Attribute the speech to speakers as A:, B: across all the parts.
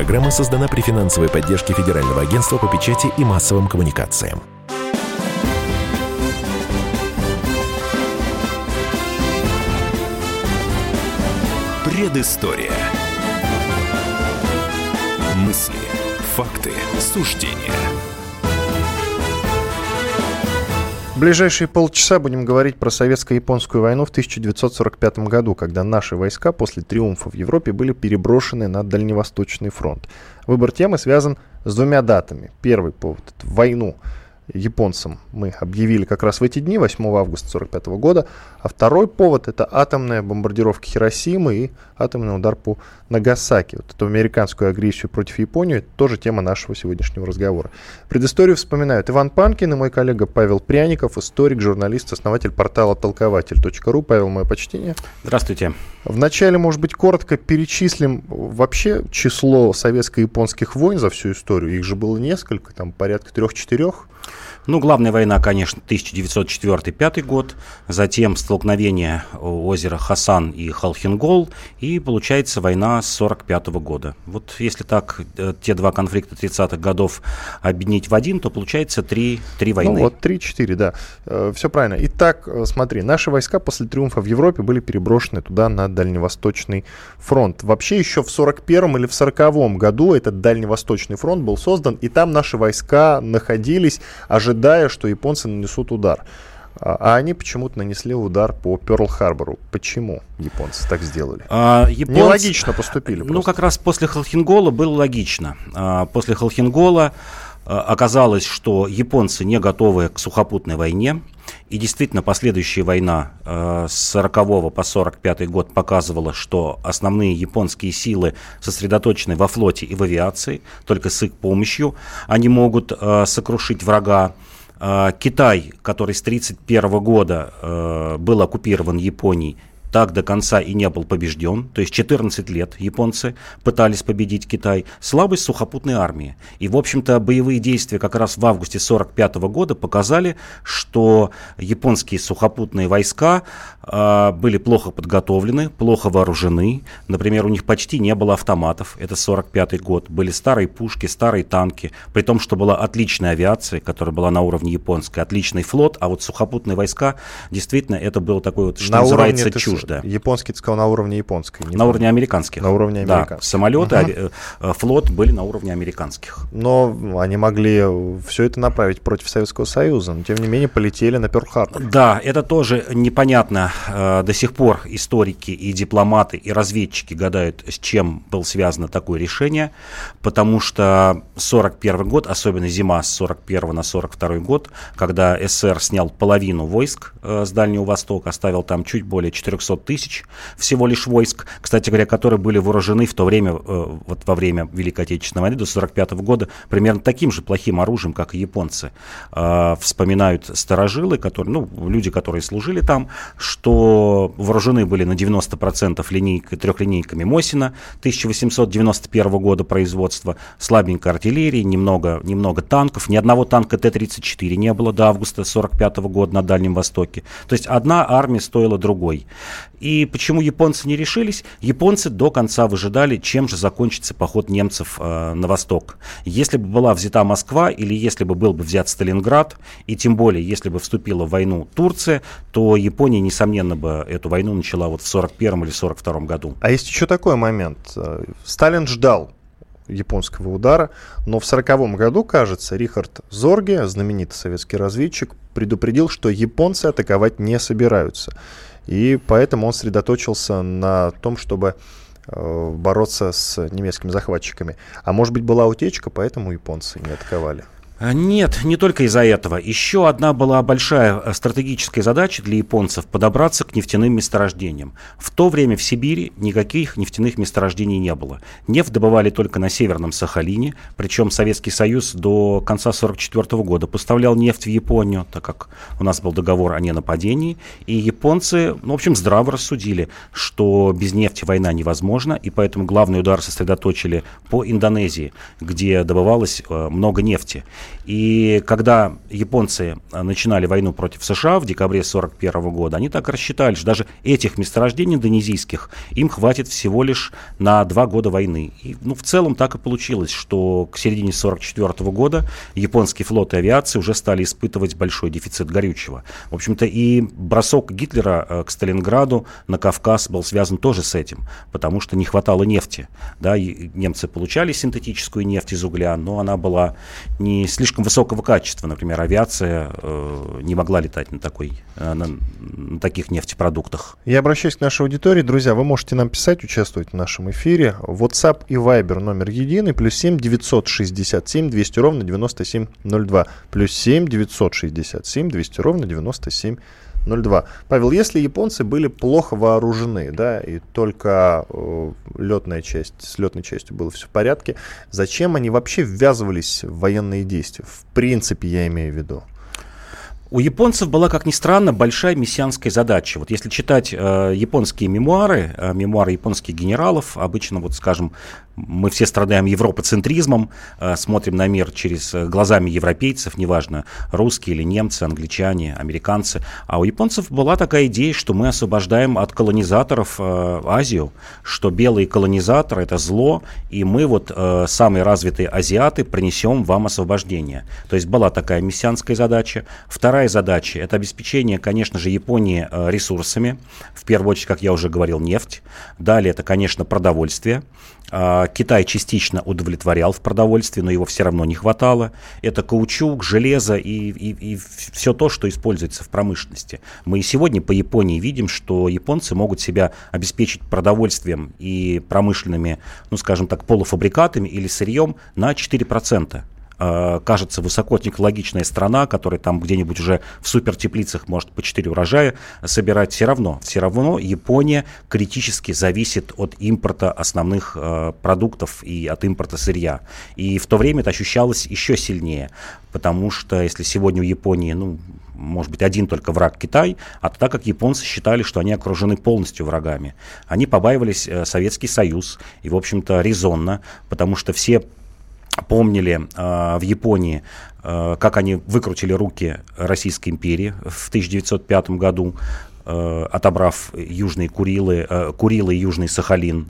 A: Программа создана при финансовой поддержке Федерального агентства по печати и массовым коммуникациям. Предыстория. Мысли, факты, суждения.
B: Ближайшие полчаса будем говорить про советско-японскую войну в 1945 году, когда наши войска после триумфа в Европе были переброшены на Дальневосточный фронт. Выбор темы связан с двумя датами. Первый повод – войну японцам мы объявили как раз в эти дни, 8 августа 1945 года. А второй повод – это атомная бомбардировка Хиросимы и атомный удар по Нагасаки. Вот эту американскую агрессию против Японии – это тоже тема нашего сегодняшнего разговора. Предысторию вспоминают Иван Панкин и мой коллега Павел Пряников, историк, журналист, основатель портала толкователь.ру. Павел, мое почтение.
C: Здравствуйте.
B: Вначале, может быть, коротко перечислим вообще число советско-японских войн за всю историю. Их же было несколько, там порядка трех-четырех.
C: Ну, главная война, конечно, 1904-1905 год, затем столкновение озера Хасан и Халхингол, и получается война с 1945 года. Вот если так э, те два конфликта 30-х годов объединить в один, то получается три, три войны.
B: Ну вот, три-четыре, да. Э, Все правильно. Итак, э, смотри, наши войска после триумфа в Европе были переброшены туда, на Дальневосточный фронт. Вообще еще в 41-м или в 40-м году этот Дальневосточный фронт был создан, и там наши войска находились, ожидая ожидая, что японцы нанесут удар. А, а они почему-то нанесли удар по Перл-Харбору. Почему японцы так сделали? А, японцы... Нелогично поступили.
C: Ну, просто. Ну, как раз после Халхингола было логично. А, после Халхингола а, оказалось, что японцы не готовы к сухопутной войне. И действительно, последующая война э, с 40 по 45 год показывала, что основные японские силы сосредоточены во флоте и в авиации, только с их помощью они могут э, сокрушить врага. Э, Китай, который с 1931 года э, был оккупирован Японией, так до конца и не был побежден. То есть 14 лет японцы пытались победить Китай. Слабость сухопутной армии. И, в общем-то, боевые действия как раз в августе 1945 года показали, что японские сухопутные войска были плохо подготовлены, плохо вооружены. Например, у них почти не было автоматов. Это 1945 год. Были старые пушки, старые танки. При том, что была отличная авиация, которая была на уровне японской, отличный флот. А вот сухопутные войска, действительно, это было такое вот, что на называется, чушь
B: да. Японский, ты сказал, на уровне японской.
C: На уровне американских.
B: На уровне американских.
C: Да, самолеты, угу. Э, флот были на уровне американских.
B: Но они могли все это направить против Советского Союза, но тем не менее полетели на Перл-Харбор.
C: Да, это тоже непонятно. Э, до сих пор историки и дипломаты, и разведчики гадают, с чем было связано такое решение, потому что 41 год, особенно зима с 41 на 42 год, когда СССР снял половину войск э, с Дальнего Востока, оставил там чуть более 400 500 тысяч всего лишь войск, кстати говоря, которые были вооружены в то время, э, вот во время Великой Отечественной войны до 1945 года, примерно таким же плохим оружием, как и японцы. Вспоминают старожилы, которые, ну, люди, которые служили там, что вооружены были на 90% линейкой, трехлинейками Мосина 1891 года производства, слабенькой артиллерии, немного, немного танков, ни одного танка Т-34 не было до августа 1945 года на Дальнем Востоке. То есть одна армия стоила другой. И почему японцы не решились? Японцы до конца выжидали, чем же закончится поход немцев э, на восток. Если бы была взята Москва или если бы был бы взят Сталинград, и тем более, если бы вступила в войну Турция, то Япония, несомненно, бы эту войну начала вот в 41 или 42 году.
B: А есть еще такой момент. Сталин ждал японского удара. Но в 1940 году, кажется, Рихард Зорге, знаменитый советский разведчик, предупредил, что японцы атаковать не собираются. И поэтому он сосредоточился на том, чтобы э, бороться с немецкими захватчиками. А может быть была утечка, поэтому японцы не атаковали.
C: А, нет, не только из-за этого. Еще одна была большая э, стратегическая задача для японцев – подобраться к нефтяным месторождениям. В то время в Сибири никаких нефтяных месторождений не было. Нефть добывали только на Северном Сахалине, причем Советский Союз до конца 1944 года поставлял нефть в Японию, так как у нас был договор о ненападении. И японцы, ну, в общем, здраво рассудили, что без нефти война невозможна, и поэтому главный удар сосредоточили по Индонезии, где добывалось э, много нефти. И когда японцы начинали войну против США в декабре 1941 года, они так рассчитали, что даже этих месторождений индонезийских им хватит всего лишь на два года войны. И, ну, в целом так и получилось, что к середине 1944 года японский флот и авиация уже стали испытывать большой дефицит горючего. В общем-то, и бросок Гитлера э, к Сталинграду на Кавказ был связан тоже с этим, потому что не хватало нефти. Да, и немцы получали синтетическую нефть из угля, но она была не слишком высокого качества. Например, авиация э, не могла летать на, такой, э, на, на таких нефтепродуктах.
B: Я обращаюсь к нашей аудитории. Друзья, вы можете нам писать, участвовать в нашем эфире. WhatsApp и Viber номер единый, плюс 7 967 200 ровно 9702. Плюс 7 967 200 ровно 9702. 0,2. Павел, если японцы были плохо вооружены, да, и только э, летная часть, с летной частью было все в порядке, зачем они вообще ввязывались в военные действия? В принципе, я имею в виду.
C: У японцев была, как ни странно, большая мессианская задача. Вот если читать э, японские мемуары, э, мемуары японских генералов, обычно, вот скажем, мы все страдаем европоцентризмом, э, смотрим на мир через э, глазами европейцев, неважно, русские или немцы, англичане, американцы. А у японцев была такая идея, что мы освобождаем от колонизаторов э, Азию, что белые колонизаторы – это зло, и мы вот, самые развитые азиаты, принесем вам освобождение. То есть была такая мессианская задача. Вторая задача – это обеспечение, конечно же, Японии ресурсами, в первую очередь, как я уже говорил, нефть. Далее это, конечно, продовольствие. А, Китай частично удовлетворял в продовольствии, но его все равно не хватало. Это каучук, железо и, и, и все то, что используется в промышленности. Мы и сегодня по Японии видим, что японцы могут себя обеспечить продовольствием и промышленными, ну скажем так, полуфабрикатами или сырьем на 4%. Э, кажется высокотехнологичная страна, которая там где-нибудь уже в супертеплицах может по 4 урожая собирать, все равно, все равно Япония критически зависит от импорта основных э, продуктов и от импорта сырья. И в то время это ощущалось еще сильнее, потому что если сегодня у Японии, ну, может быть, один только враг Китай, а так как японцы считали, что они окружены полностью врагами. Они побаивались э, Советский Союз, и, в общем-то, резонно, потому что все помнили э, в Японии, э, как они выкрутили руки Российской империи в 1905 году, э, отобрав Южные Курилы, э, Курилы и Южный Сахалин.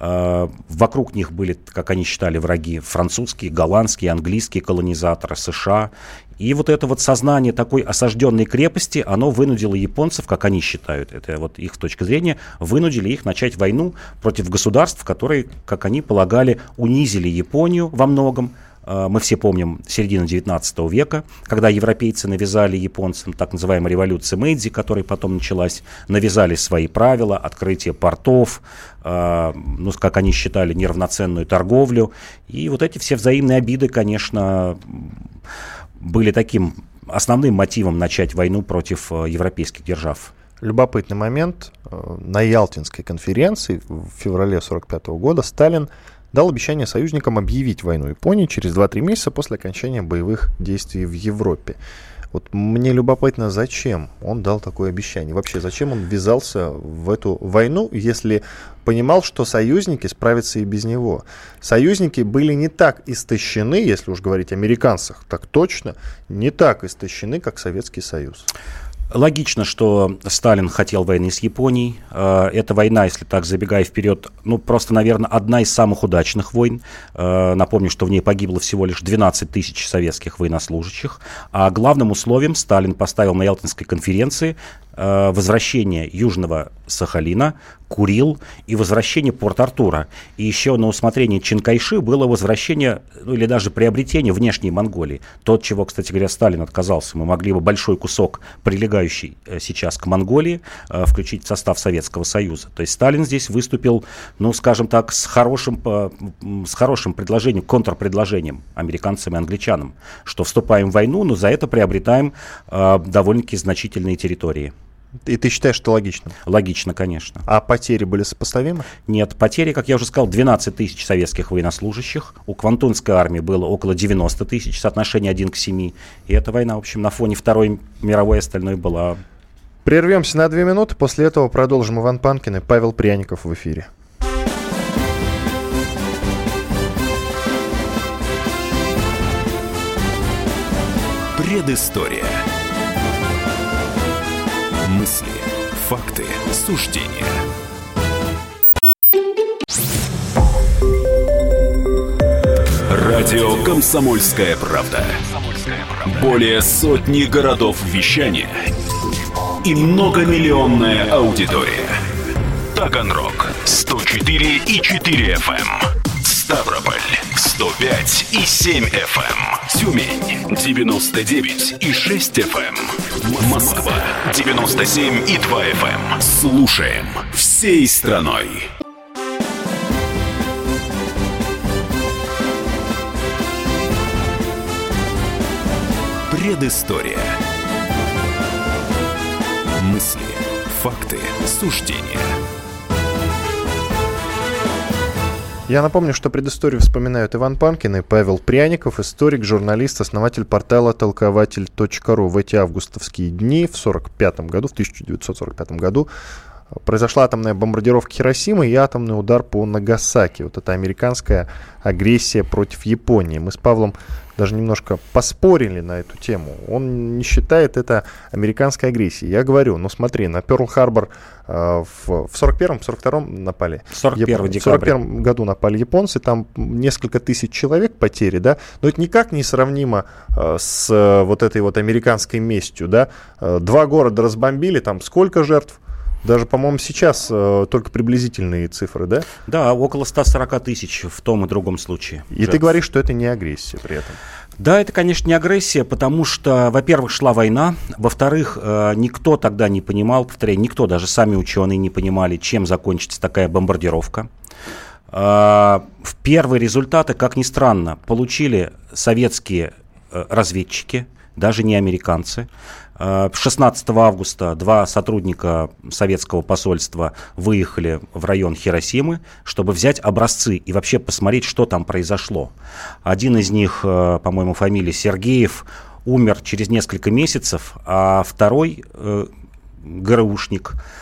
C: Э, вокруг них были, как они считали, враги французские, голландские, английские колонизаторы, США. И вот это вот сознание такой осажденной крепости, оно вынудило японцев, как они считают, это вот их точка зрения, вынудили их начать войну против государств, которые, как они полагали, унизили Японию во многом, э, мы все помним середину 19 века, когда европейцы навязали японцам так называемую революцию Мэйдзи, которая потом началась, навязали свои правила, открытие портов, э, ну, как они считали, неравноценную торговлю. И вот эти все взаимные обиды, конечно, были таким основным мотивом начать войну против э, европейских держав.
B: Любопытный момент. Э, на Ялтинской конференции в феврале 1945 года Сталин дал обещание союзникам объявить войну Японии через 2-3 месяца после окончания боевых действий в Европе. Вот мне любопытно, зачем он дал такое обещание? Вообще, зачем он ввязался в эту войну, если понимал, что союзники справятся и без него? Союзники были не так истощены, если уж говорить о американцах, так точно, не так истощены, как Советский Союз.
C: Логично, что Сталин хотел войны с Японией. Э, эта война, если так забегая вперед, ну просто, наверное, одна из самых удачных войн. Э, напомню, что в ней погибло всего лишь 12 тысяч советских военнослужащих. А главным условием Сталин поставил на Ялтинской конференции Э, возвращение Южного Сахалина, Курил и возвращение Порт-Артура. И еще на усмотрение Чинкайши было возвращение, ну или даже приобретение внешней Монголии. Тот, чего, кстати говоря, Сталин отказался. Мы могли бы большой кусок, прилегающий э, сейчас к Монголии, э, включить в состав Советского Союза. То есть Сталин здесь выступил, ну, скажем так, с хорошим, с хорошим предложением, контрпредложением американцам и англичанам, что вступаем в войну, но за это приобретаем довольно-таки значительные территории.
B: И ты считаешь это логичным?
C: Логично, конечно.
B: А потери были сопоставимы?
C: Нет, потери, как я уже сказал, 12 тысяч советских военнослужащих. У Квантунской армии было около 90 тысяч, соотношение 1 к 7. И эта война, в общем, на фоне Второй мировой остальной была...
B: Прервемся на две минуты, после этого продолжим Иван Панкин и Павел Пряников в эфире.
A: Предыстория. Мысли, факты, суждения. Радио «Комсомольская правда». Более сотни городов вещания и многомиллионная аудитория. Таганрог 104 и 4 FM. Эм. Ставрополь 105 и 7 FM. Эм. Тюмень 99 и 6 FM. Эм. Москва 97 и 2 FM. Слушаем всей страной. Предыстория. Мысли, факты, суждения.
B: Я напомню, что предысторию вспоминают Иван Панкин и Павел Пряников, историк, журналист, основатель портала толкователь.ру. В эти августовские дни в 1945 году, в 1945 году произошла атомная бомбардировка Хиросимы и атомный удар по Нагасаки. Вот это американская агрессия против Японии. Мы с Павлом даже немножко поспорили на эту тему. Он не считает это американской агрессией. Я говорю, ну смотри, на Перл-Харбор э, в, в 41-м, 42-м напали.
C: 41
B: Яп... В 41 году напали японцы, там несколько тысяч человек потери, да, но это никак не сравнимо э, с э, вот этой вот американской местью, да. Э, два города разбомбили, там сколько жертв? Даже, по-моему, сейчас э, только приблизительные цифры, да?
C: Да, около 140 тысяч в том и другом случае.
B: И жертв. ты говоришь, что это не агрессия при этом.
C: Да, это, конечно, не агрессия, потому что, во-первых, шла война, во-вторых, э, никто тогда не понимал, повторяю, никто, даже сами ученые не понимали, чем закончится такая бомбардировка. Э, в первые результаты, как ни странно, получили советские э, разведчики, даже не американцы. 16 августа два сотрудника советского посольства выехали в район Хиросимы, чтобы взять образцы и вообще посмотреть, что там произошло. Один из них, э, по-моему, фамилия Сергеев, умер через несколько месяцев, а второй э, ГРУшник Э,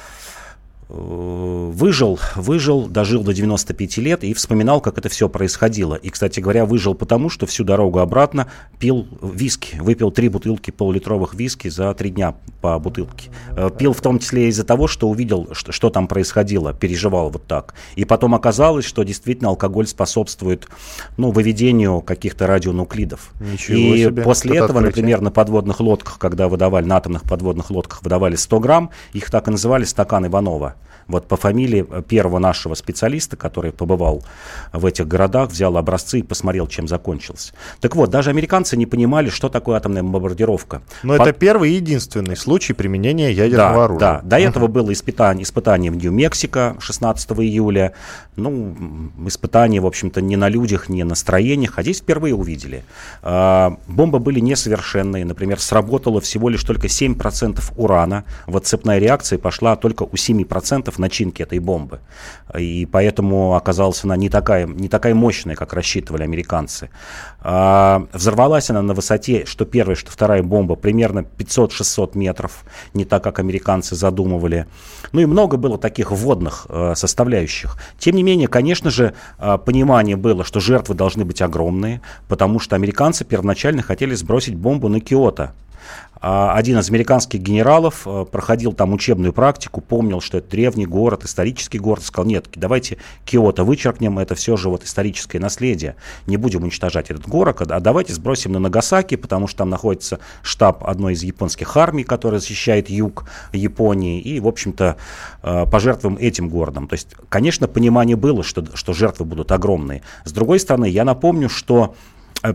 C: выжил, выжил, дожил до 95 лет и вспоминал, как это все происходило. И, кстати говоря, выжил потому, что всю дорогу обратно пил виски, выпил три бутылки полулитровых виски за три дня по бутылке. Э, пил в том числе из-за того, что увидел, что, что там происходило, переживал вот так. И потом оказалось, что действительно алкоголь способствует ну, выведению каких-то радионуклидов. Ничего и себе. после это этого, открытие. например, на подводных лодках, когда выдавали, на атомных подводных лодках выдавали 100 грамм, их так и называли стакан Иванова. Вот по фамилии первого нашего специалиста, который побывал в этих городах, взял образцы и посмотрел, чем закончилось. Так вот, даже американцы не понимали, что такое атомная бомбардировка.
B: Но по... это первый и единственный случай применения ядерного
C: да,
B: оружия.
C: Да, до этого было испытание, испытание в Нью-Мексико 16 июля. Ну, испытания, в общем-то, не на людях, не на строениях, а здесь впервые увидели. А, бомбы были несовершенные. Например, сработало всего лишь только 7% урана. Вот цепная реакция пошла только у 7% начинки этой бомбы. И поэтому оказалась она не такая, не такая мощная, как рассчитывали американцы. А, взорвалась она на высоте, что первая, что вторая бомба, примерно 500-600 метров, не так, как американцы задумывали. Ну и много было таких вводных э, составляющих. Тем не менее, конечно же, э, понимание было, что жертвы должны быть огромные, потому что американцы первоначально хотели сбросить бомбу на Киото, один из американских генералов э, проходил там учебную практику, помнил, что это древний город, исторический город, сказал, нет, давайте Киото вычеркнем, это все же вот историческое наследие, не будем уничтожать этот город, а давайте сбросим на Нагасаки, потому что там находится штаб одной из японских армий, которая защищает юг Японии, и, в общем-то, э, пожертвуем этим городом. То есть, конечно, понимание было, что, что жертвы будут огромные. С другой стороны, я напомню, что а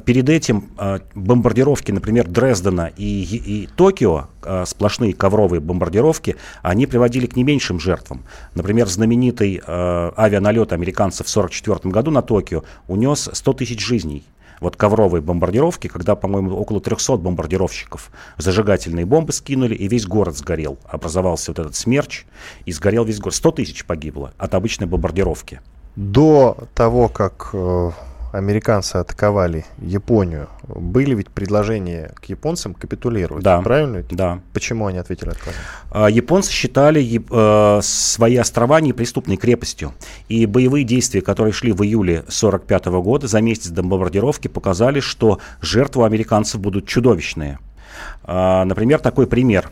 C: перед этим а, бомбардировки, например, Дрездена и, и Токио, а, сплошные ковровые бомбардировки, они приводили к не меньшим жертвам. Например, знаменитый авианалет американцев в 1944 году на Токио унес 100 тысяч жизней вот ковровые бомбардировки, когда, по-моему, около 300 бомбардировщиков зажигательные бомбы скинули, и весь город сгорел. Образовался вот этот смерч, и сгорел весь город. 100 тысяч погибло от обычной бомбардировки.
B: До того, как э, американцы атаковали Японию, были ведь предложения к японцам капитулировать.
C: Да.
B: Правильно?
C: Да.
B: Почему они ответили отказом?
C: А, японцы считали э, свои острова неприступной крепостью. И боевые действия, которые шли в июле 1945 года, за месяц до бомбардировки, показали, что жертвы американцев будут чудовищные. Например, такой пример.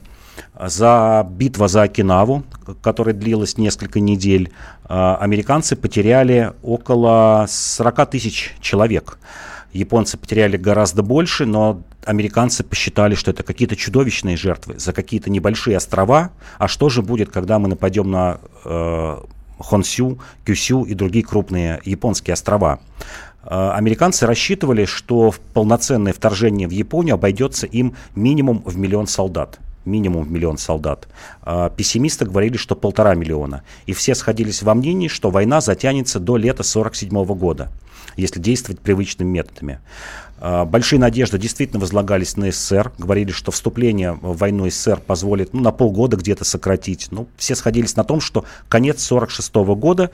C: За битва за Окинаву, которая длилась несколько недель, американцы потеряли около 40 тысяч человек. Японцы потеряли гораздо больше, но американцы посчитали, что это какие-то чудовищные жертвы за какие-то небольшие острова. А что же будет, когда мы нападем на э, Хонсю, Кюсю и другие крупные японские острова? Э, американцы рассчитывали, что полноценное вторжение в Японию обойдется им минимум в миллион солдат минимум миллион солдат. А пессимисты говорили, что полтора миллиона. И все сходились во мнении, что война затянется до лета 1947 года если действовать привычными методами. А, большие надежды действительно возлагались на СССР. Говорили, что вступление в войну СССР позволит ну, на полгода где-то сократить. Ну, все сходились на том, что конец 1946 года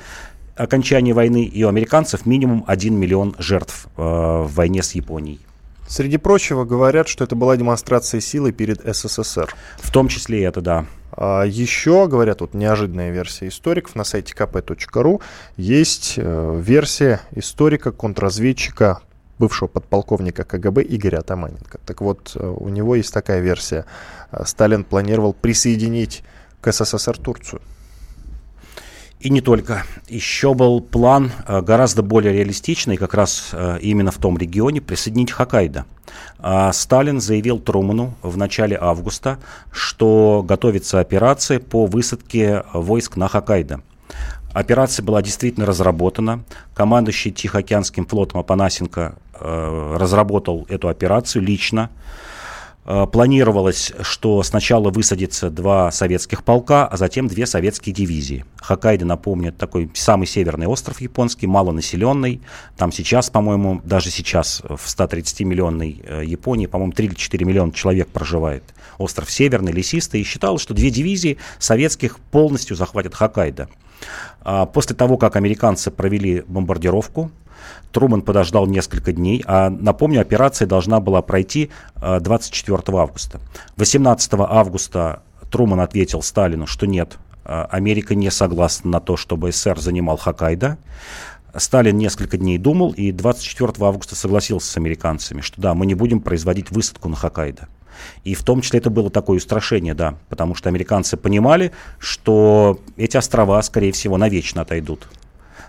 C: окончание войны, и у американцев минимум 1 миллион жертв э, в войне с Японией.
B: Среди прочего говорят, что это была демонстрация силы перед СССР.
C: В том числе и это, да.
B: А еще, говорят, вот неожиданная версия историков на сайте kp.ru, есть э, версия историка, контрразведчика, бывшего подполковника КГБ Игоря Атаманенко. Так вот, э, у него есть такая версия. Э, Сталин планировал присоединить к СССР Турцию.
C: И не только. Еще был план э, гораздо более реалистичный, как раз э, именно в том регионе, присоединить Хоккайдо. А Сталин заявил Труману в начале августа, что готовится операция по высадке войск на Хоккайдо. Операция была действительно разработана. Командующий Тихоокеанским флотом Апанасенко э, разработал эту операцию лично. Э, планировалось, что сначала высадится два советских полка, а затем две советские дивизии. Хоккайдо, напомню, такой самый северный остров японский, малонаселенный. Там сейчас, по-моему, даже сейчас в 130-миллионной э, Японии, по-моему, 3 или 4 миллиона человек проживает. Остров северный, лесистый. И считалось, что две дивизии советских полностью захватят Хоккайдо. А после того, как американцы провели бомбардировку Труман подождал несколько дней, а напомню, операция должна была пройти 24 э, августа. 18 августа Труман ответил Сталину, что нет, э, Америка не согласна на то, чтобы СССР занимал Хоккайдо. Сталин несколько дней думал и 24 августа согласился с американцами, что да, мы не будем производить высадку на Хоккайдо. И в том числе это было такое устрашение, да, потому что американцы понимали, что эти острова, скорее всего, навечно отойдут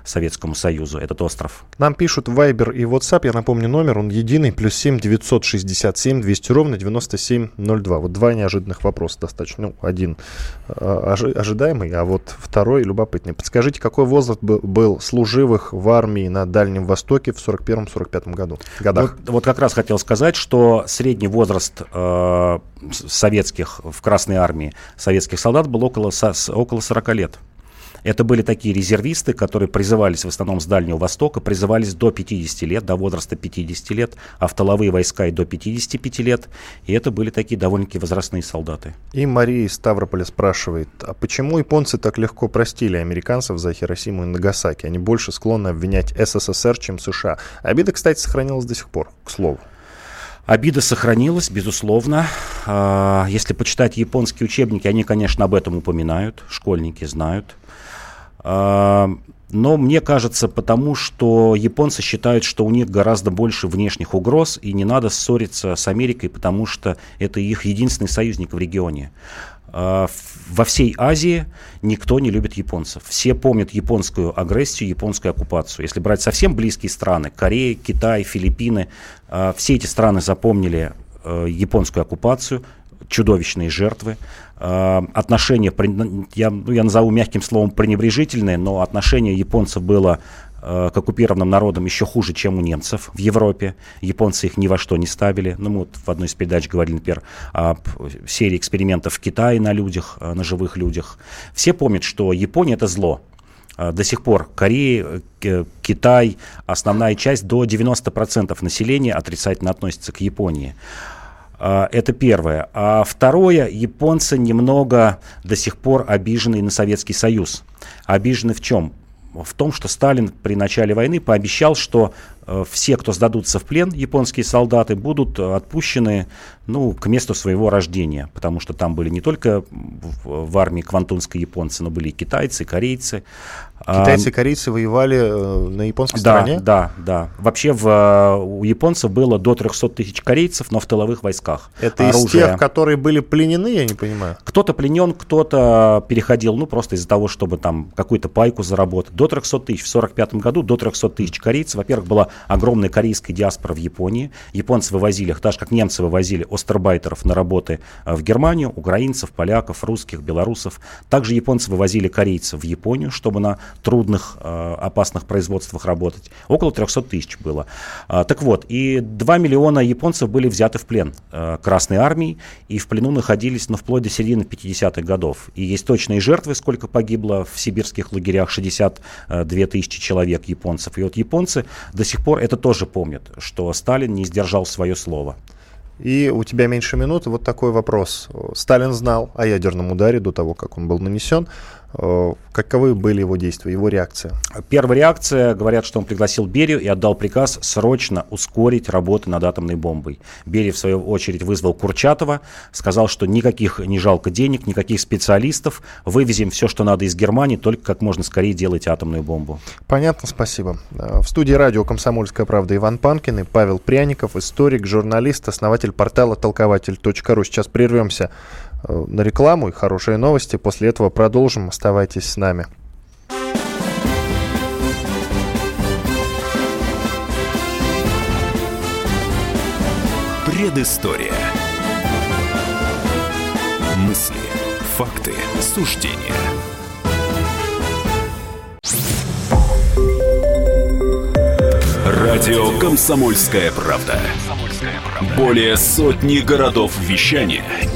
C: Советскому Союзу, этот остров.
B: Нам пишут Viber и WhatsApp, я напомню номер, он единый, плюс 7 967 200 ровно 9702. Вот два неожиданных вопроса достаточно. Ну, один а, ожи, ожидаемый, а вот второй любопытный. Подскажите, какой возраст был, служивых в армии на Дальнем Востоке в 41-45 году?
C: Годах? Вот, вот как раз хотел сказать, что средний возраст э, советских в Красной армии, советских солдат был около, около 40 лет. Это были такие резервисты, которые призывались в основном с Дальнего Востока, призывались до 50 лет, до возраста 50 лет, а в тыловые войска и до 55 лет. И это были такие довольно-таки возрастные солдаты.
B: И Мария из Ставрополя спрашивает, а почему японцы так легко простили американцев за Хиросиму и Нагасаки? Они больше склонны обвинять СССР, чем США. Обида, кстати, сохранилась до сих пор, к слову.
C: Обида сохранилась, безусловно. А, если почитать японские учебники, они, конечно, об этом упоминают, школьники знают. Но мне кажется, потому что японцы считают, что у них гораздо больше внешних угроз, и не надо ссориться с Америкой, потому что это их единственный союзник в регионе. А, во всей Азии никто не любит японцев. Все помнят японскую агрессию, японскую оккупацию. Если брать совсем близкие страны, Корея, Китай, Филиппины, а, все эти страны запомнили японскую оккупацию, чудовищные жертвы. Э, отношения, я, ну, я назову мягким словом, пренебрежительные, но отношение японцев было э, к оккупированным народам еще хуже, чем у немцев в Европе. Японцы их ни во что не ставили. Ну, мы вот в одной из передач говорили, например, о серии экспериментов в Китае на людях, э, на живых людях. Все помнят, что Япония это зло. До сих пор Корея, Китай, основная часть, до 90% населения отрицательно относится к Японии. А, это первое. А второе, японцы немного до сих пор обижены на Советский Союз. Обижены в чем? В том, что Сталин при начале войны пообещал, что э, все, кто сдадутся в плен, японские солдаты, будут отпущены ну, к месту своего рождения. Потому что там были не только в, армии квантунской японцы, но были и китайцы, корейцы.
B: Китайцы и корейцы воевали э, на японской
C: да,
B: стороне?
C: Да, да. Вообще в, э, у японцев было до 300 тысяч корейцев, но в тыловых войсках.
B: Это Оружие. из тех, которые были пленены, я не понимаю?
C: Кто-то пленен, кто-то переходил, ну, просто из-за того, чтобы там какую-то пайку заработать. До 300 тысяч. В 1945 году до 300 тысяч корейцев. Во-первых, была огромная корейская диаспора в Японии. Японцы вывозили их, так же как немцы вывозили остербайтеров на работы э, в Германию, украинцев, поляков, русских, белорусов. Также японцы вывозили корейцев в Японию, чтобы на трудных, э, опасных производствах работать. Около 300 тысяч было. А, так вот, и 2 миллиона японцев были взяты в плен э, Красной Армией, и в плену находились, ну, вплоть до середины 50-х годов. И есть точные жертвы, сколько погибло в сибирских лагерях, 62 тысячи человек японцев. И вот японцы до сих пор это тоже помнят, что Сталин не сдержал свое слово.
B: И у тебя меньше минуты. Вот такой вопрос. Сталин знал о ядерном ударе до того, как он был нанесен. Э, каковы были его действия, его реакция?
C: Первая реакция, говорят, что он пригласил Берию и отдал приказ срочно ускорить работы над атомной бомбой. Берия, в свою очередь, вызвал Курчатова, сказал, что никаких не жалко денег, никаких специалистов, вывезем все, что надо из Германии, только как можно скорее делать атомную бомбу.
B: Понятно, спасибо. Э, в студии радио «Комсомольская правда» Иван Панкин и Павел Пряников, историк, журналист, основатель портала толкователь.ру. Сейчас прервемся на рекламу и хорошие новости. После этого продолжим. Оставайтесь с нами.
A: Предыстория. Мысли, факты, суждения. Радио «Комсомольская правда». Более сотни городов вещания –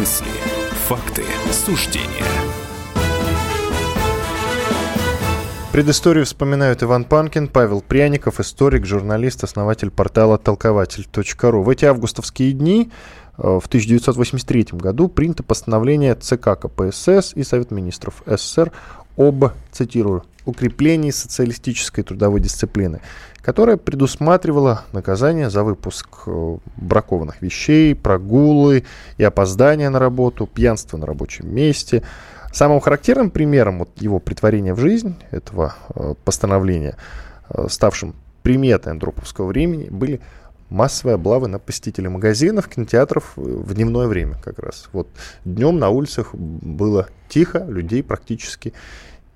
A: Мысли, факты, суждения.
B: Предысторию вспоминают Иван Панкин, Павел Пряников, историк, журналист, основатель портала толкователь.ру. В эти августовские дни э, в 1983 году принято постановление ЦК КПСС и Совет министров СССР об, цитирую, укреплении социалистической трудовой дисциплины, которая предусматривала наказание за выпуск э, бракованных вещей, прогулы и опоздания на работу, пьянство на рабочем месте. Самым характерным примером вот его притворения в жизнь этого э, постановления, э, ставшим приметой андроповского времени, были массовые облавы на посетителей магазинов, кинотеатров в дневное время как раз. Вот днем на улицах было тихо, людей практически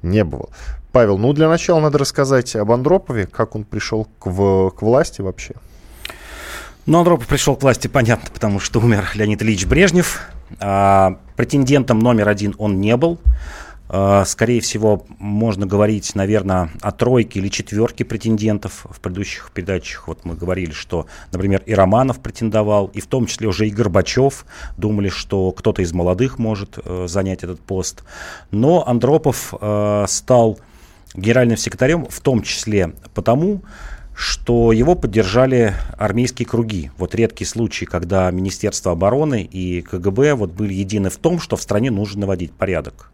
B: не было. Павел, ну для начала надо рассказать об Андропове, как он пришел к, в, к власти вообще.
C: Ну, Андропов пришел к власти, понятно, потому что умер Леонид Ильич Брежнев. А, претендентом номер один он не был. А, скорее всего, можно говорить, наверное, о тройке или четверке претендентов. В предыдущих передачах вот мы говорили, что, например, и Романов претендовал, и в том числе уже и Горбачев. Думали, что кто-то из молодых может э, занять этот пост. Но Андропов э, стал генеральным секретарем в том числе потому, что его поддержали армейские круги. Вот редкий случай, когда Министерство обороны и КГБ вот были едины в том, что в стране нужно наводить порядок.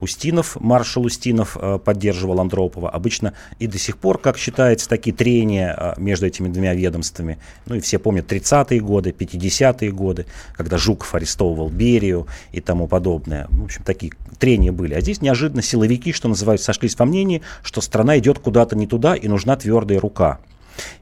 C: Устинов, маршал Устинов э, поддерживал Андропова. Обычно и до сих пор, как считается, такие трения э, между этими двумя ведомствами. Ну и все помнят 30-е годы, 50-е годы, когда Жуков арестовывал Берию и тому подобное. В общем, такие трения были. А здесь неожиданно силовики, что называется, сошлись во мнении, что страна идет куда-то не туда и нужна твердая рука.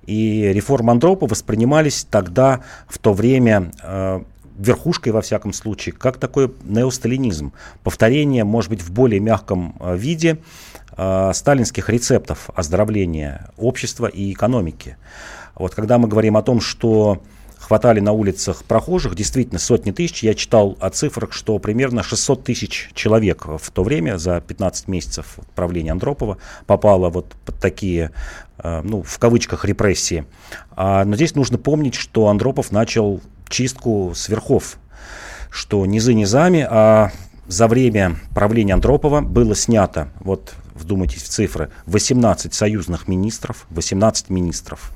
C: И реформы Андропа воспринимались тогда, в то время, э, верхушкой, во всяком случае, как такой неосталинизм. Повторение, может быть, в более мягком э, виде э, сталинских рецептов оздоровления общества и экономики. Вот когда мы говорим о том, что хватали на улицах прохожих, действительно сотни тысяч. Я читал о цифрах, что примерно 600 тысяч человек в то время, за 15 месяцев правления Андропова, попало вот под такие, ну, в кавычках, репрессии. А, но здесь нужно помнить, что Андропов начал чистку с верхов, что низы низами, а за время правления Андропова было снято, вот вдумайтесь в цифры, 18 союзных министров, 18 министров,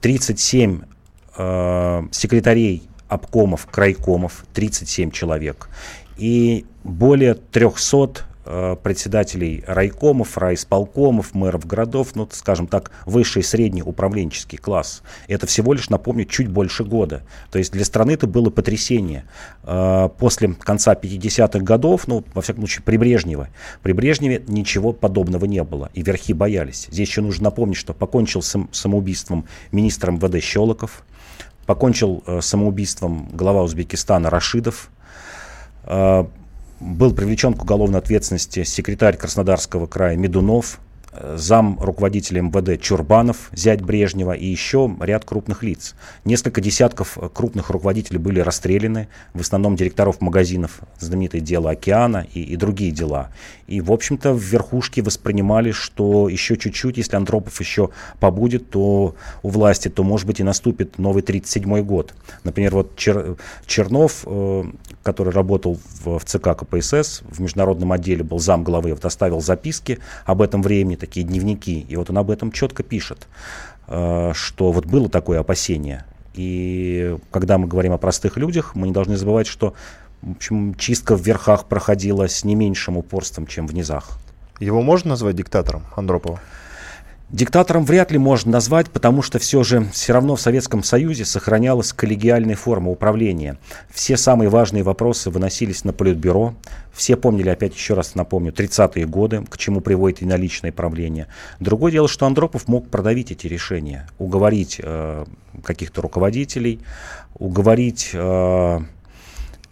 C: 37 э, секретарей обкомов, крайкомов, 37 человек, и более 300 Э, председателей райкомов, райисполкомов, мэров городов, ну, скажем так, высший и средний управленческий класс. Это всего лишь, напомню, чуть больше года. То есть для страны это было потрясение. Э, после конца 50-х годов, ну, во всяком случае, при Брежневе, при Брежневе ничего подобного не было, и верхи боялись. Здесь еще нужно напомнить, что покончил сам, самоубийством министр МВД Щелоков, покончил э, самоубийством глава Узбекистана Рашидов, был привлечен к уголовной ответственности секретарь Краснодарского края Медунов, зам руководителя МВД Чурбанов, зять Брежнева и еще ряд крупных лиц. Несколько десятков крупных руководителей были расстреляны, в основном директоров магазинов, знаменитое дело «Океана» и, и другие дела. И, в общем-то, в верхушке воспринимали, что еще чуть-чуть, если Андропов еще побудет то у власти, то, может быть, и наступит новый 37-й год. Например, вот Чер, Чернов, э, который работал в, в ЦК КПСС, в международном отделе был зам главы, вот оставил записки об этом времени, такие дневники, и вот он об этом четко пишет, э, что вот было такое опасение. И когда мы говорим о простых людях, мы не должны забывать, что в общем, чистка в верхах проходила с не меньшим упорством, чем в низах.
B: Его можно назвать диктатором Андропова?
C: Диктатором вряд ли можно назвать, потому что все же все равно в Советском Союзе сохранялась коллегиальная форма управления. Все самые важные вопросы выносились на Политбюро. Все помнили, опять еще раз напомню, 30-е годы, к чему приводит и наличное правление. Другое дело, что Андропов мог продавить эти решения, уговорить э, каких-то руководителей, уговорить... Э,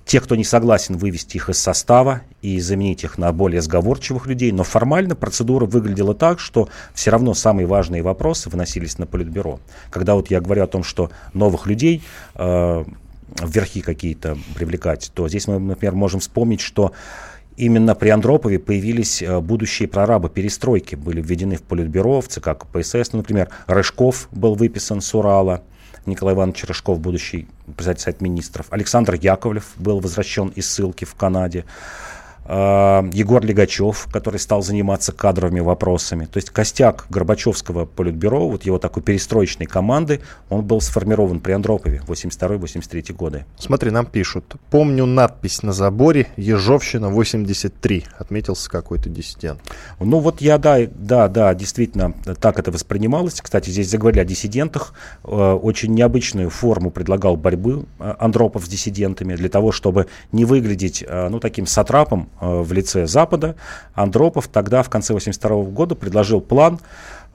C: тех, кто не согласен, вывести их из состава и заменить их на более сговорчивых людей. Но формально процедура выглядела так, что все равно самые важные вопросы выносились на политбюро. Когда вот я говорю о том, что новых людей э, верхи какие-то привлекать, то здесь мы, например, можем вспомнить, что Именно при Андропове появились э, будущие прорабы перестройки, были введены в Политбюро, в ЦК КПСС, например, Рыжков был выписан с Урала, Николай Иванович Рыжков, будущий председатель Совета Министров. Александр Яковлев был возвращен из ссылки в Канаде. А, Егор Легачев, который стал заниматься кадровыми вопросами. То есть костяк Горбачевского политбюро, вот его такой перестроечной команды, он был сформирован при Андропове 82-83 годы.
B: Смотри, нам пишут. Помню надпись на заборе «Ежовщина 83». Отметился какой-то диссидент.
C: Ну вот я, да, да, да, действительно, так это воспринималось. Кстати, здесь заговорили о диссидентах. Э, очень необычную форму предлагал борьбы э, Андропов с диссидентами для того, чтобы не выглядеть, э, ну, таким сатрапом, в лице Запада, Андропов тогда в конце 1982 года предложил план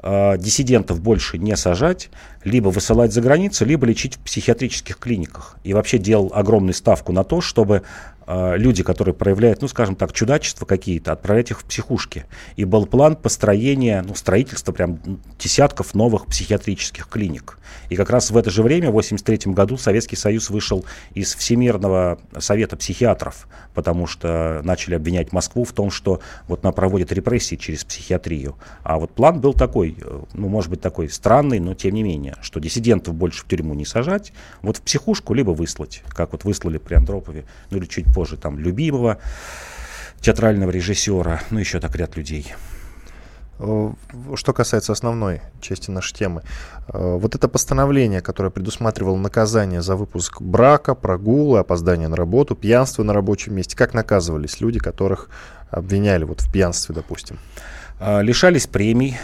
C: э, диссидентов больше не сажать, либо высылать за границу, либо лечить в психиатрических клиниках. И вообще делал огромную ставку на то, чтобы э, люди, которые проявляют, ну, скажем так, чудачества какие-то, отправлять их в психушки. И был план построения, ну, строительства прям десятков новых психиатрических клиник. И как раз в это же время, в 1983 году, Советский Союз вышел из Всемирного совета психиатров, потому что начали обвинять Москву в том, что вот она проводит репрессии через психиатрию. А вот план был такой, э, ну, может быть, такой странный, но тем не менее, что диссидентов больше в тюрьму не сажать, вот в психушку либо выслать, как вот выслали при Андропове, ну или чуть позже там любимого театрального режиссера, ну еще так ряд людей.
B: Э, что касается основной части нашей темы, э, вот это постановление, которое предусматривало наказание за выпуск брака, прогулы, опоздание на работу, пьянство на рабочем месте, как наказывались люди, которых обвиняли вот в пьянстве, допустим?
C: Э, лишались премий,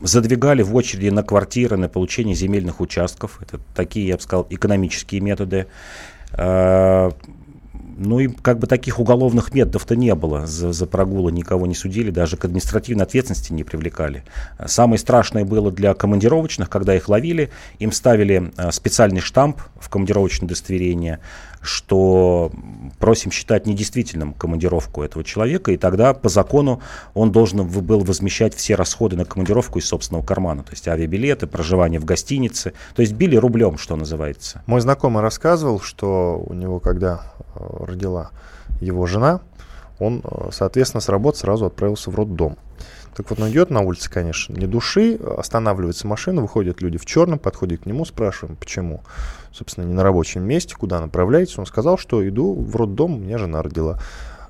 C: задвигали в очереди на квартиры, на получение земельных участков. Это такие, я бы сказал, экономические методы. Ну и как бы таких уголовных методов-то не было. За, за прогулы никого не судили, даже к административной ответственности не привлекали. Самое страшное было для командировочных, когда их ловили, им ставили э, специальный штамп в командировочное удостоверение, что просим считать недействительным командировку этого человека, и тогда по закону он должен был возмещать все расходы на командировку из собственного кармана, то есть авиабилеты, проживание в гостинице, то есть били рублем, что называется.
B: Мой знакомый рассказывал, что у него, когда э, родила его жена, он, э, соответственно, с работы сразу отправился в роддом. Так вот, он идет на улице, конечно, не души, останавливается машина, выходят люди в черном, подходят к нему, спрашиваем, почему. Собственно, не на рабочем месте, куда направляетесь. Он сказал, что иду в роддом, у меня жена родила.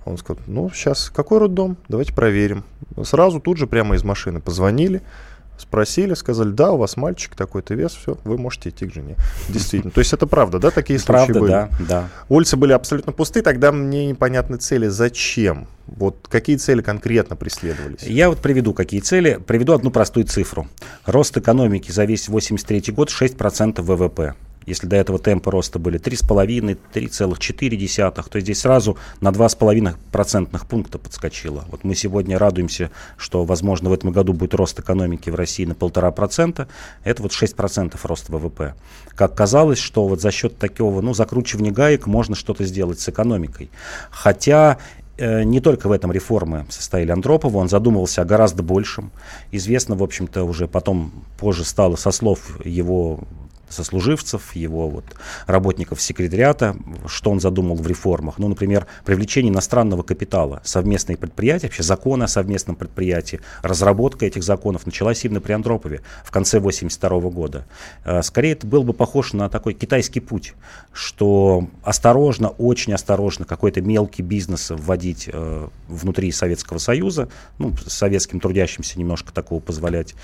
B: Он сказал, ну, сейчас, какой роддом? Давайте проверим. Сразу тут же прямо из машины позвонили, Спросили, сказали, да, у вас мальчик такой-то вес, все, вы можете идти к жене. Действительно. То есть это правда, да, такие случаи правда, были?
C: да, да.
B: Улицы были абсолютно пусты, тогда мне непонятны цели. Зачем? Вот какие цели конкретно преследовались?
C: Я вот приведу какие цели. Приведу одну простую цифру. Рост экономики за весь 83 год 6% ВВП. Если до этого темпы роста были 3,5, 3,4, то здесь сразу на 2,5 процентных пункта подскочило. Вот мы сегодня радуемся, что, возможно, в этом году будет рост экономики в России на 1,5%. Это вот 6 процентов роста ВВП. Как казалось, что вот за счет такого, ну, закручивания гаек можно что-то сделать с экономикой. Хотя э, не только в этом реформы состояли Андропова, он задумывался о гораздо большем. Известно, в общем-то, уже потом, позже стало со слов его сослуживцев, его вот, работников секретариата, что он задумал в реформах. Ну, например, привлечение иностранного капитала, совместные предприятия, вообще законы о совместном предприятии, разработка этих законов началась именно при Андропове в конце 1982 года. Э, скорее, это был бы похож на такой китайский путь, что осторожно, очень осторожно какой-то мелкий бизнес вводить э, внутри Советского Союза, ну, советским трудящимся немножко такого позволять,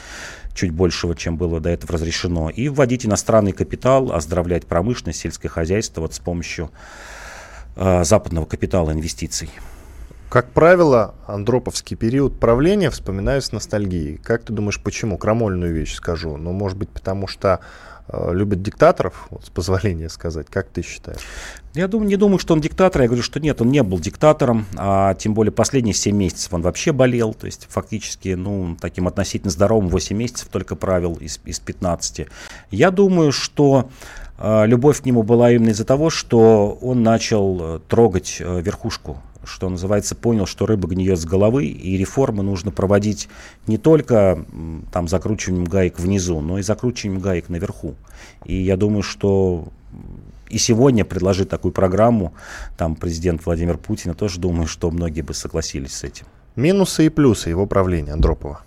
C: чуть большего, чем было до этого разрешено, и вводить иностранный капитал, оздоровлять промышленность, сельское хозяйство вот с помощью э, западного капитала инвестиций.
B: Как правило, андроповский период правления вспоминаю с ностальгией. Как ты думаешь, почему? Крамольную вещь скажу. Ну, может быть, потому что любит диктаторов, вот, с позволения сказать. Как ты считаешь?
C: Я думаю, не думаю, что он диктатор. Я говорю, что нет, он не был диктатором. А тем более последние 7 месяцев он вообще болел. То есть фактически, ну, таким относительно здоровым 8 месяцев только правил из, из 15. Я думаю, что э, любовь к нему была именно из-за того, что он начал э, трогать э, верхушку что называется, понял, что рыба гниет с головы, и реформы нужно проводить не только там закручиванием гаек внизу, но и закручиванием гаек наверху. И я думаю, что и сегодня предложить такую программу, там президент Владимир Путин, я тоже думаю, что многие бы согласились с этим.
B: Минусы и плюсы его правления Андропова.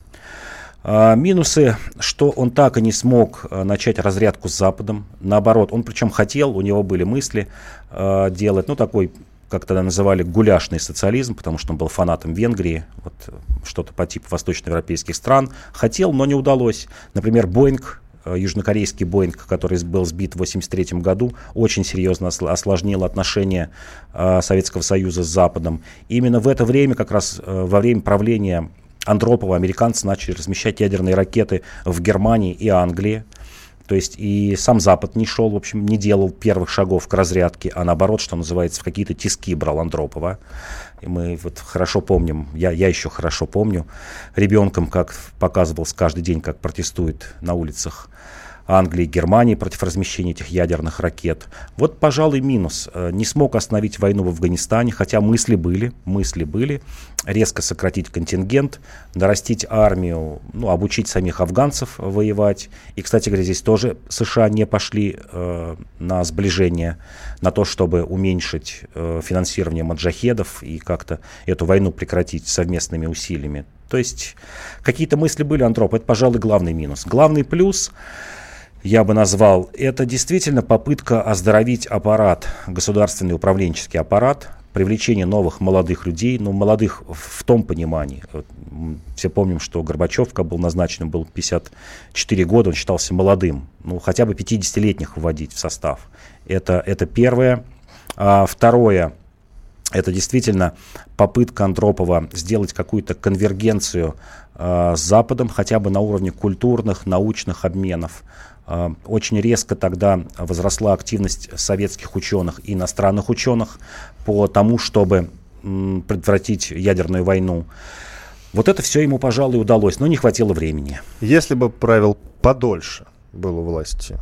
C: А, минусы, что он так и не смог а, начать разрядку с Западом. Наоборот, он причем хотел, у него были мысли а, делать, ну, такой как тогда называли, гуляшный социализм, потому что он был фанатом Венгрии, вот, что-то по типу восточноевропейских стран. Хотел, но не удалось. Например, Боинг, э, южнокорейский Боинг, который был сбит в 1983 году, очень серьезно осложнил отношения э, Советского Союза с Западом. И именно в это время, как раз э, во время правления Андропова, американцы начали размещать ядерные ракеты в Германии и Англии. То есть и сам Запад не шел, в общем, не делал первых шагов к разрядке, а наоборот, что называется, в какие-то тиски брал Андропова. И мы вот хорошо помним, я, я еще хорошо помню, ребенком, как показывался каждый день, как протестует на улицах Англии, Германии против размещения этих ядерных ракет. Вот, пожалуй, минус. Э, не смог остановить войну в Афганистане, хотя мысли были, мысли были. Резко сократить контингент, нарастить армию, ну, обучить самих афганцев воевать. И, кстати говоря, здесь тоже США не пошли э, на сближение, на то, чтобы уменьшить э, финансирование маджахедов и как-то эту войну прекратить совместными усилиями. То есть какие-то мысли были, Антроп, это, пожалуй, главный минус. Главный плюс я бы назвал, это действительно попытка оздоровить аппарат, государственный управленческий аппарат, привлечение новых молодых людей, но ну, молодых в том понимании. Все помним, что Горбачев, когда был назначен, был 54 года, он считался молодым. Ну, хотя бы 50-летних вводить в состав. Это, это первое. А второе, это действительно попытка Андропова сделать какую-то конвергенцию э, с Западом, хотя бы на уровне культурных, научных обменов. А, очень резко тогда возросла активность советских ученых и иностранных ученых по тому, чтобы предотвратить ядерную войну. Вот это все ему, пожалуй, удалось, но не хватило времени.
B: Если бы правил подольше был у власти,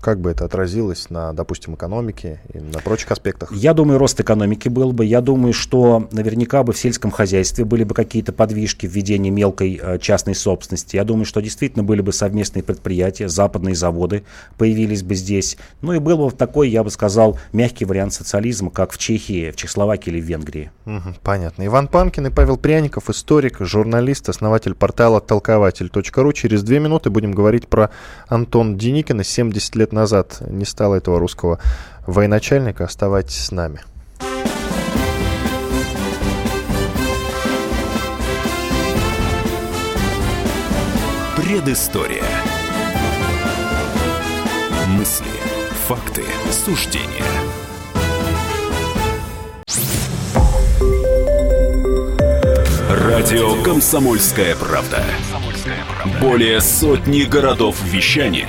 B: как бы это отразилось на, допустим, экономике и на прочих аспектах?
C: Я думаю, рост экономики был бы. Я думаю, что наверняка бы в сельском хозяйстве были бы какие-то подвижки в ведении мелкой э, частной собственности. Я думаю, что действительно были бы совместные предприятия, западные заводы появились бы здесь. Ну и был бы такой, я бы сказал, мягкий вариант социализма, как в Чехии, в Чехословакии или в Венгрии.
B: Угу, понятно. Иван Панкин и Павел Пряников, историк, журналист, основатель портала толкователь.ру. Через две минуты будем говорить про Антон Деникина. 70 лет назад не стало этого русского военачальника. Оставайтесь с нами.
A: Предыстория. Мысли, факты, суждения. Радио «Комсомольская правда». Более сотни городов вещания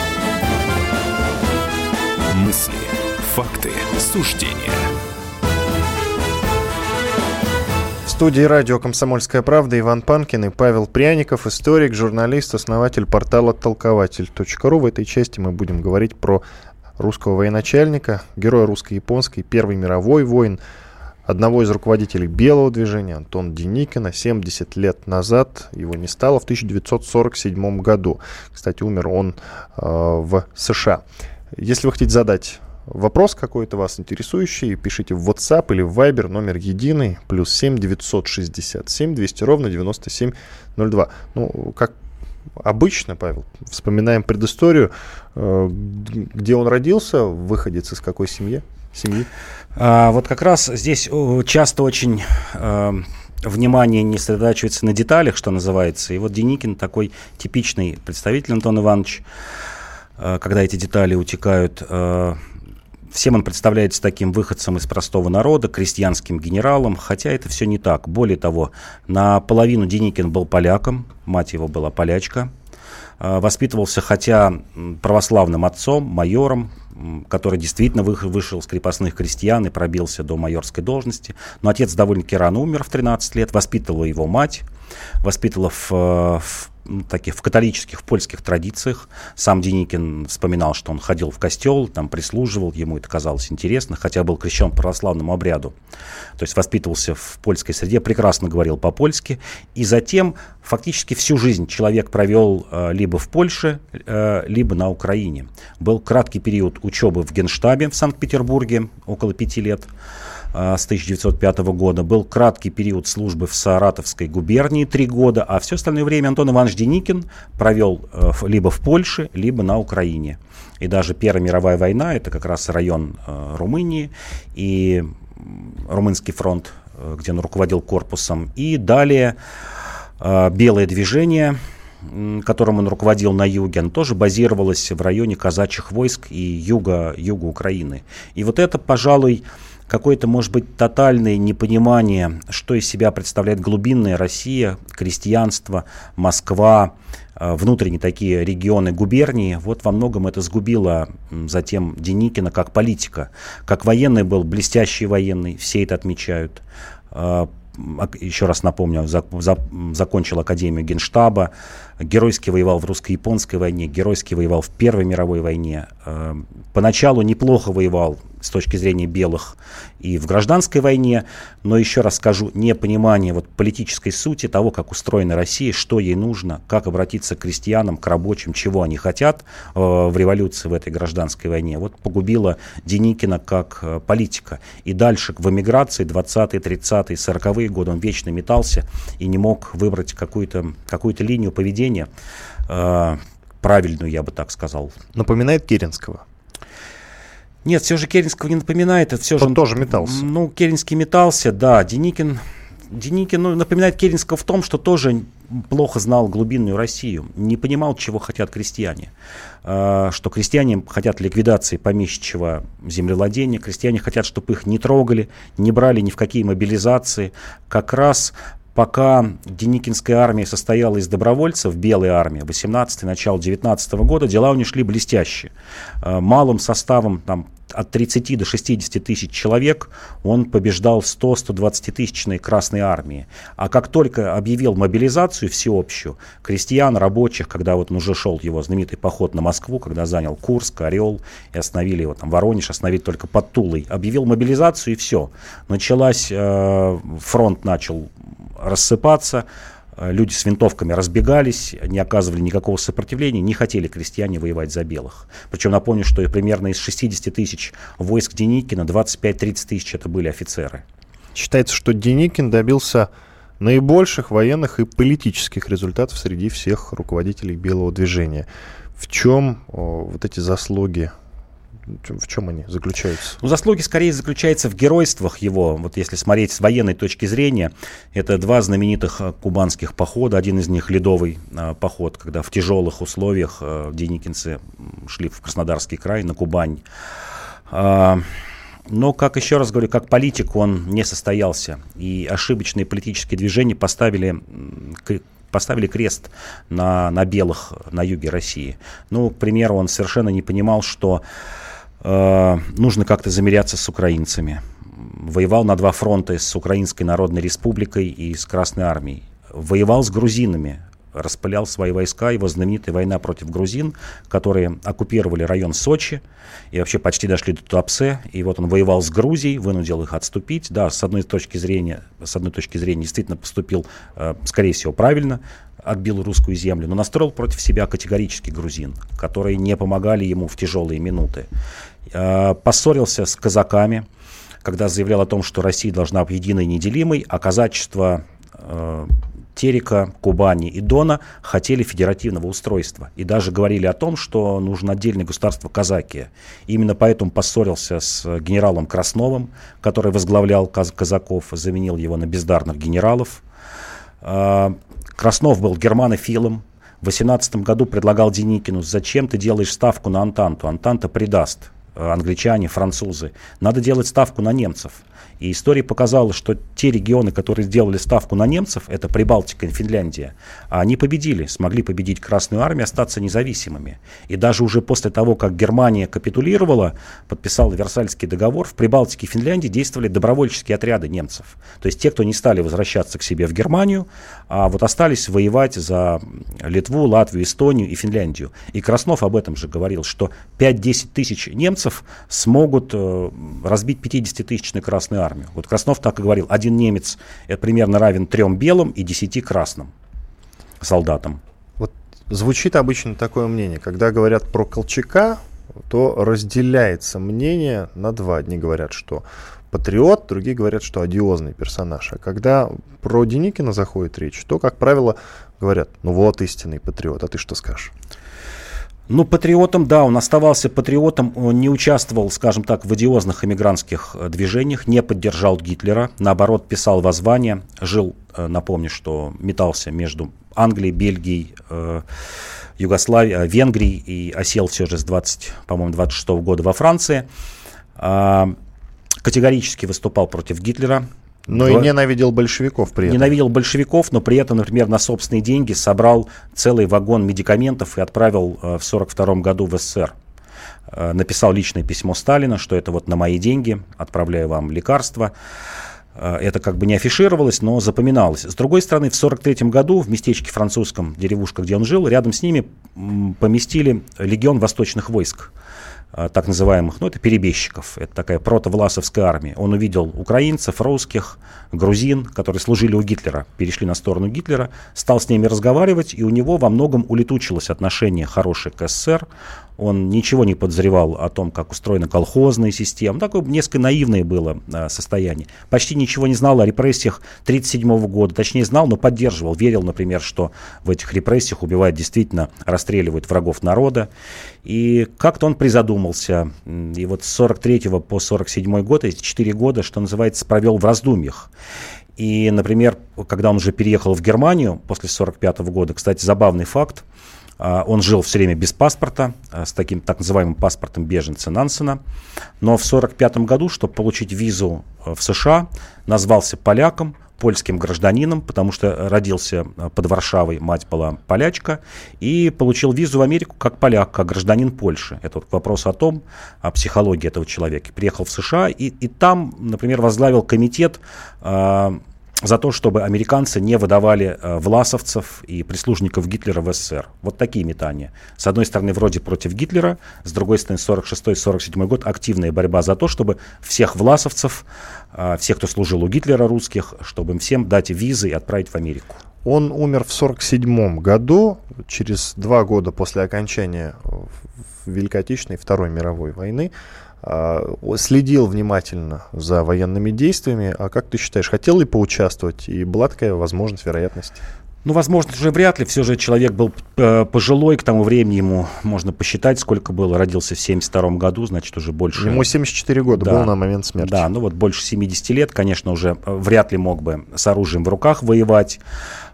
A: Мысли, факты, суждения.
B: В студии радио «Комсомольская правда» Иван Панкин и Павел Пряников, историк, журналист, основатель портала толкователь.ру. В этой части мы будем говорить про русского военачальника, героя русско-японской Первой мировой войн, одного из руководителей Белого движения, Антон Деникина, 70 лет назад, его не стало, в 1947 году. Кстати, умер он э, в США. Если вы хотите задать вопрос какой-то вас интересующий, пишите в WhatsApp или в Viber, номер единый, плюс 7 967 200 ровно 9702. Ну, как обычно, Павел, вспоминаем предысторию, э, где он родился, выходец из какой семьи? семьи?
C: А, вот как раз здесь часто очень э, внимание не сосредотачивается на деталях, что называется. И вот Деникин такой типичный представитель Антон Иванович, когда эти детали утекают. Э, всем он представляется таким выходцем из простого народа, крестьянским генералом, хотя это все не так. Более того, наполовину Деникин был поляком, мать его была полячка, э, воспитывался, хотя православным отцом, майором, который действительно вышел из крепостных крестьян и пробился до майорской должности. Но отец довольно-таки рано умер в 13 лет, воспитывала его мать, воспитывала в, в таких в католических, польских традициях. Сам Деникин вспоминал, что он ходил в костел, там прислуживал, ему это казалось интересно, хотя был крещен православному обряду. То есть воспитывался в польской среде, прекрасно говорил по-польски. И затем фактически всю жизнь человек провел э, либо в Польше, э, либо на Украине. Был краткий период учебы в Генштабе в Санкт-Петербурге, около пяти лет. А, с 1905 года. Был краткий период службы в Саратовской губернии, три года, а все остальное время Антон Иванович Деникин провел э, либо в Польше, либо на Украине. И даже Первая мировая война, это как раз район э, Румынии и Румынский фронт, э, где он руководил корпусом. И далее Белое движение, которым он руководил на юге, оно тоже базировалось в районе казачьих войск и юга, юга Украины. И вот это, пожалуй, какое-то, может быть, тотальное непонимание, что из себя представляет глубинная Россия, крестьянство, Москва, э, внутренние такие регионы, губернии, вот во многом это сгубило затем Деникина как политика. Как военный был, блестящий военный, все это отмечают. Э, еще раз напомню, за, за, закончил Академию Генштаба, геройски воевал в русско-японской войне, геройски воевал в Первой мировой войне. Э, поначалу неплохо воевал с точки зрения белых и в гражданской войне, но еще раз скажу, непонимание вот политической сути того, как устроена Россия, что ей нужно, как обратиться к крестьянам, к рабочим, чего они хотят э, в революции, в этой гражданской войне, вот погубила Деникина как э, политика. И дальше в эмиграции 20-е, 30-е, 40-е годы он вечно метался и не мог выбрать какую-то какую линию поведения, э, правильную, я бы так сказал.
B: Напоминает Керенского.
C: Нет, все же Керенского не напоминает. Это все
B: же, он тоже метался.
C: Ну, Керенский метался, да. Деникин, Деникин ну, напоминает Керенского в том, что тоже плохо знал глубинную Россию, не понимал, чего хотят крестьяне. Э, что крестьяне хотят ликвидации помещичьего землевладения, крестьяне хотят, чтобы их не трогали, не брали ни в какие мобилизации. Как раз пока Деникинская армия состояла из добровольцев, белая армия, 18 начало 19 года, дела у них шли блестяще. Э, малым составом, там, от 30 до 60 тысяч человек он побеждал 100-120 тысячной Красной армии. А как только объявил мобилизацию всеобщую, крестьян, рабочих, когда вот уже шел его знаменитый поход на Москву, когда занял Курск, Орел, и остановили его там Воронеж, остановили только под Тулой, объявил мобилизацию и все. Началась, э, фронт начал рассыпаться, э, люди с винтовками разбегались, не оказывали никакого сопротивления, не хотели крестьяне воевать за белых. Причем напомню, что примерно из 60 тысяч войск Деникина 25-30 тысяч это были офицеры.
B: Считается, что Деникин добился наибольших военных и политических результатов среди всех руководителей белого движения. В чем о, вот эти заслуги в чем они заключаются?
C: Ну, заслуги скорее заключаются в геройствах его. Вот если смотреть с военной точки зрения, это два знаменитых э, кубанских похода. Один из них ледовый э, поход, когда в тяжелых условиях э, деникинцы шли в Краснодарский край, на Кубань. Э, но, как еще раз говорю, как политик он не состоялся. И ошибочные политические движения поставили поставили крест на, на белых на юге России. Ну, к примеру, он совершенно не понимал, что нужно как-то замеряться с украинцами. Воевал на два фронта с Украинской Народной Республикой и с Красной Армией. Воевал с грузинами, распылял свои войска, его знаменитая война против грузин, которые оккупировали район Сочи и вообще почти дошли до Туапсе. И вот он воевал с Грузией, вынудил их отступить. Да, с одной точки зрения, с одной точки зрения действительно поступил, э, скорее всего, правильно, отбил русскую землю, но настроил против себя категорически грузин, которые не помогали ему в тяжелые минуты. Э, поссорился с казаками, когда заявлял о том, что Россия должна быть единой и неделимой, а казачество э, Терека, Кубани и Дона хотели федеративного устройства. И даже говорили о том, что нужно отдельное государство Казакия. Именно поэтому поссорился с генералом Красновым, который возглавлял казаков, заменил его на бездарных генералов. Э, Краснов был германофилом. В 18 году предлагал Деникину, зачем ты делаешь ставку на Антанту? Антанта предаст. Англичане, французы. Надо делать ставку на немцев. И история показала, что те регионы, которые сделали ставку на немцев, это Прибалтика и Финляндия, они победили, смогли победить Красную Армию, остаться независимыми. И даже уже после того, как Германия капитулировала, подписала Версальский договор, в Прибалтике и Финляндии действовали добровольческие отряды немцев. То есть те, кто не стали возвращаться к себе в Германию, а вот остались воевать за Литву, Латвию, Эстонию и Финляндию. И Краснов об этом же говорил, что 5-10 тысяч немцев смогут э, разбить 50-тысячную Красную Армию. Вот Краснов так и говорил, один немец это примерно равен трем белым и десяти красным солдатам.
B: Вот звучит обычно такое мнение, когда говорят про Колчака, то разделяется мнение на два. Одни говорят, что патриот, другие говорят, что одиозный персонаж. А когда про Деникина заходит речь, то, как правило, говорят, ну вот истинный патриот, а ты что скажешь?
C: Ну, патриотом, да, он оставался патриотом, он не участвовал, скажем так, в одиозных эмигрантских э, движениях, не поддержал Гитлера, наоборот, писал воззвания, жил, э, напомню, что метался между Англией, Бельгией, э, Югославией, Венгрией и осел все же с 20, по-моему, 26 -го года во Франции. А, категорически выступал против Гитлера,
B: но Два... и ненавидел большевиков при этом.
C: Ненавидел большевиков, но при этом, например, на собственные деньги собрал целый вагон медикаментов и отправил э, в 1942 году в СССР. Э, написал личное письмо Сталина, что это вот на мои деньги, отправляю вам лекарства. Э, это как бы не афишировалось, но запоминалось. С другой стороны, в 1943 году в местечке французском, деревушка, где он жил, рядом с ними поместили легион восточных войск. А, так называемых, ну это перебежчиков, это такая протовласовская армия. Он увидел украинцев, русских, грузин, которые служили у Гитлера, перешли на сторону Гитлера, стал с ними разговаривать, и у него во многом улетучилось отношение хорошее к СССР он ничего не подозревал о том, как устроена колхозная система. Такое несколько наивное было а, состояние. Почти ничего не знал о репрессиях 1937 года. Точнее, знал, но поддерживал. Верил, например, что в этих репрессиях убивают действительно, расстреливают врагов народа. И как-то он призадумался. И вот с 43 по 47 год, эти 4 года, что называется, провел в раздумьях. И, например, когда он уже переехал в Германию после 1945 года, кстати, забавный факт, он жил все время без паспорта, а, с таким так называемым паспортом беженца Нансена. Но в 1945 году, чтобы получить визу э, в США, назвался поляком, польским гражданином, потому что родился э, под Варшавой, мать была полячка, и получил визу в Америку как поляк, как гражданин Польши. Это вот вопрос о том, о психологии этого человека. Приехал в США и, и там, например, возглавил комитет э, за то, чтобы американцы не выдавали э, власовцев и прислужников Гитлера в СССР. Вот такие метания. С одной стороны, вроде против Гитлера, с другой стороны, 46-47 год активная борьба за то, чтобы всех власовцев, э, всех, кто служил у Гитлера русских, чтобы им всем дать визы и отправить в Америку.
B: Он умер в 1947 году, через два года после окончания Великой Отечественной Второй мировой войны. А, следил внимательно за военными действиями. А как ты считаешь, хотел ли поучаствовать? И была такая возможность, вероятность?
C: Ну, возможно, уже вряд ли. Все же человек был э, пожилой, к тому времени ему можно посчитать, сколько было. Родился в 72 году, значит, уже больше...
B: Ему 74 года да, был на момент смерти.
C: Да, ну вот больше 70 лет, конечно, уже э, вряд ли мог бы с оружием в руках воевать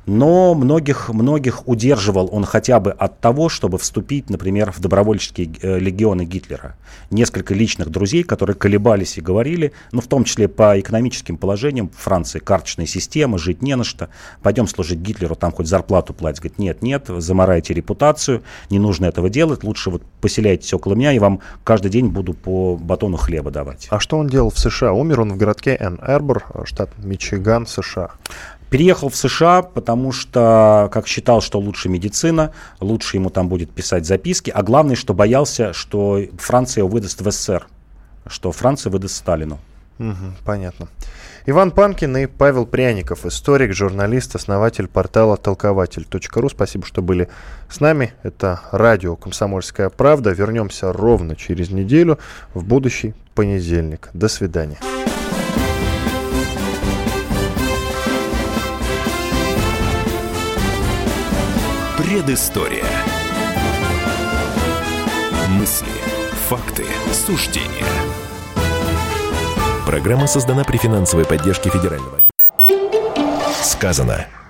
C: но многих, многих удерживал он хотя бы от того, чтобы вступить, например, в добровольческие э, легионы Гитлера. Несколько личных друзей, которые колебались и говорили, ну, в том числе по экономическим положениям, Франции карточная система, жить не на что, пойдем служить Гитлеру, там хоть зарплату платить. Говорит, нет, нет, замарайте репутацию, не нужно этого делать, лучше вот поселяйтесь около меня, и вам каждый день буду по батону хлеба давать.
B: А что он делал в США? Умер он в городке Энн-Эрбор, штат Мичиган, США.
C: Переехал в США, потому что, как считал, что лучше медицина, лучше ему там будет писать записки, а главное, что боялся, что Франция его выдаст в СССР, что Франция выдаст Сталину.
B: Угу, понятно. Иван Панкин и Павел Пряников, историк, журналист, основатель портала толкователь.ру. Спасибо, что были с нами. Это радио «Комсомольская правда». Вернемся ровно через неделю в будущий понедельник. До свидания.
A: Предыстория. Мысли, факты, суждения. Программа создана при финансовой поддержке федерального. Сказано